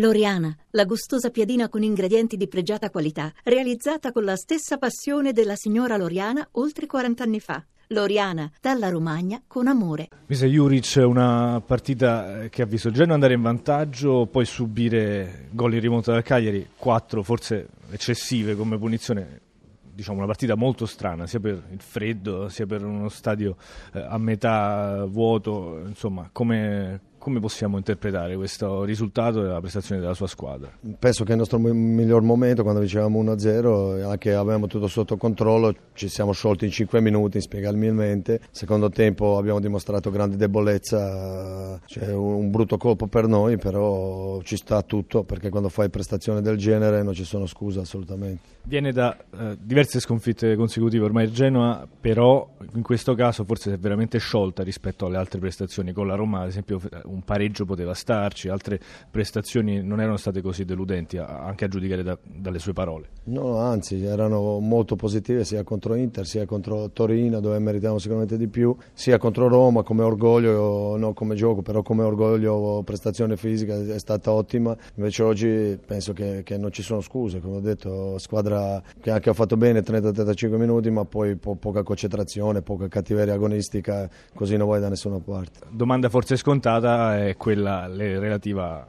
Loriana, la gustosa piadina con ingredienti di pregiata qualità, realizzata con la stessa passione della signora Loriana oltre 40 anni fa. Loriana, dalla Romagna con amore. Mise Juric, una partita che ha visto il Genoa andare in vantaggio, poi subire gol in rimonta dal Cagliari, quattro forse eccessive come punizione diciamo, una partita molto strana, sia per il freddo, sia per uno stadio eh, a metà vuoto, insomma, come, come possiamo interpretare questo risultato e la prestazione della sua squadra? Penso che il nostro miglior momento quando vincevamo 1-0, anche avevamo tutto sotto controllo, ci siamo sciolti in 5 minuti inspiegabilmente. Secondo tempo abbiamo dimostrato grande debolezza, cioè un brutto colpo per noi, però ci sta tutto perché quando fai prestazioni del genere non ci sono scuse assolutamente. Viene da eh, diverse sconfitte consecutive ormai il Genoa, però in questo caso forse si è veramente sciolta rispetto alle altre prestazioni. Con la Roma, ad esempio, un pareggio poteva starci, altre prestazioni non erano state così deludenti, anche a giudicare da, dalle sue parole. No, anzi, erano molto positive sia contro Inter, sia contro Torino, dove meritavamo sicuramente di più, sia contro Roma come orgoglio, non come gioco, però come orgoglio, prestazione fisica è stata ottima. Invece oggi penso che, che non ci sono scuse, come ho detto, squadra che anche ha fatto bene 30-35 minuti, ma poi po- poca concentrazione, poca cattiveria agonistica, così non vuoi da nessuna parte. Domanda forse scontata è quella relativa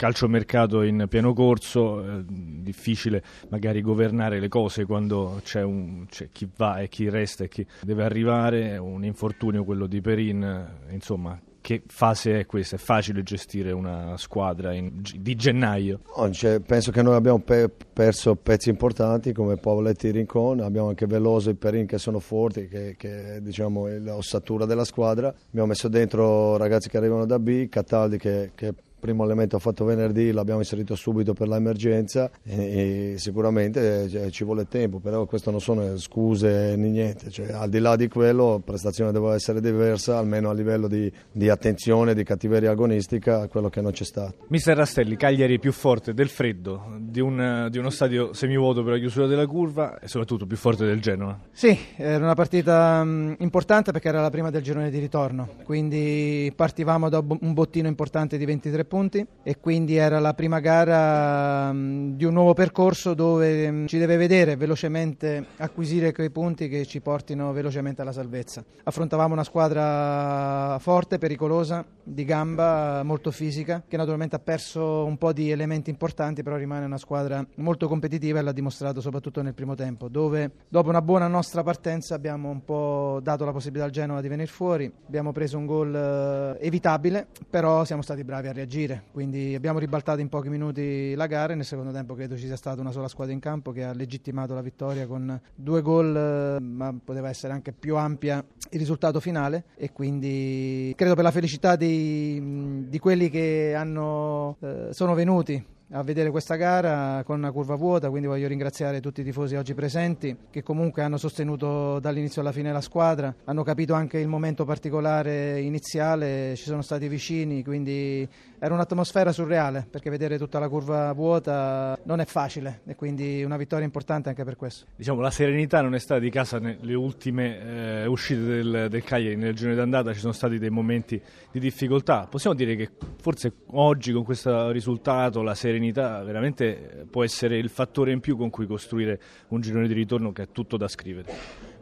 calciomercato in pieno corso, eh, difficile magari governare le cose quando c'è, un, c'è, chi va e chi resta e chi deve arrivare, un infortunio quello di Perin, insomma che fase è questa? È facile gestire una squadra in, di gennaio? No, cioè, penso che noi abbiamo pe- perso pezzi importanti come Pavoletti e Rincon, abbiamo anche Veloso e Perin che sono forti, che, che diciamo, è l'ossatura della squadra. Abbiamo messo dentro ragazzi che arrivano da B, Cataldi che, che primo elemento fatto venerdì l'abbiamo inserito subito per l'emergenza e, e sicuramente cioè, ci vuole tempo, però questo non sono scuse né niente, cioè, al di là di quello la prestazione deve essere diversa, almeno a livello di, di attenzione, di cattiveria agonistica, quello che non c'è stato. Mister Rastelli, Cagliari più forte del freddo, di, un, di uno stadio semivuoto per la chiusura della curva e soprattutto più forte del Genoa? Sì, era una partita importante perché era la prima del girone di ritorno, quindi partivamo da un bottino importante di 23 punti e quindi era la prima gara um, di un nuovo percorso dove um, ci deve vedere velocemente acquisire quei punti che ci portino velocemente alla salvezza. Affrontavamo una squadra forte, pericolosa, di gamba, molto fisica, che naturalmente ha perso un po' di elementi importanti, però rimane una squadra molto competitiva e l'ha dimostrato soprattutto nel primo tempo, dove dopo una buona nostra partenza abbiamo un po' dato la possibilità al Genova di venire fuori, abbiamo preso un gol uh, evitabile, però siamo stati bravi a reagire agire, quindi abbiamo ribaltato in pochi minuti la gara e nel secondo tempo credo ci sia stata una sola squadra in campo che ha legittimato la vittoria con due gol, ma poteva essere anche più ampia il risultato finale. E quindi credo per la felicità di, di quelli che hanno, eh, sono venuti a vedere questa gara con una curva vuota, quindi voglio ringraziare tutti i tifosi oggi presenti che comunque hanno sostenuto dall'inizio alla fine la squadra, hanno capito anche il momento particolare iniziale, ci sono stati vicini, quindi era un'atmosfera surreale perché vedere tutta la curva vuota non è facile e quindi una vittoria importante anche per questo. Diciamo la serenità non è stata di casa nelle ultime eh, uscite del, del Cagliari nel giorno d'andata, ci sono stati dei momenti di difficoltà. Possiamo dire che forse oggi con questo risultato la serenità serenità veramente può essere il fattore in più con cui costruire un girone di ritorno che è tutto da scrivere.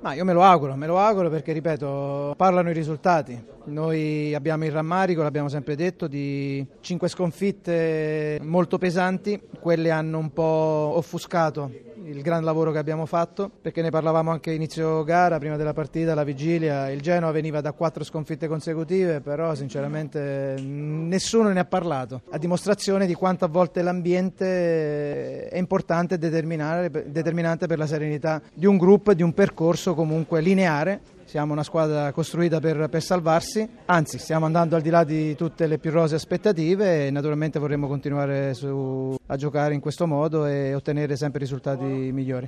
Ma io me lo auguro, me lo auguro perché ripeto, parlano i risultati. Noi abbiamo il rammarico, l'abbiamo sempre detto, di cinque sconfitte molto pesanti, quelle hanno un po' offuscato il gran lavoro che abbiamo fatto, perché ne parlavamo anche inizio gara, prima della partita, la vigilia, il Genoa veniva da quattro sconfitte consecutive, però sinceramente nessuno ne ha parlato, a dimostrazione di quanto a volte l'ambiente è importante e determinante per la serenità di un gruppo e di un percorso comunque lineare siamo una squadra costruita per, per, salvarsi, anzi stiamo andando al di là di tutte le più rose aspettative e naturalmente vorremmo continuare su, a giocare in questo modo e ottenere sempre risultati migliori.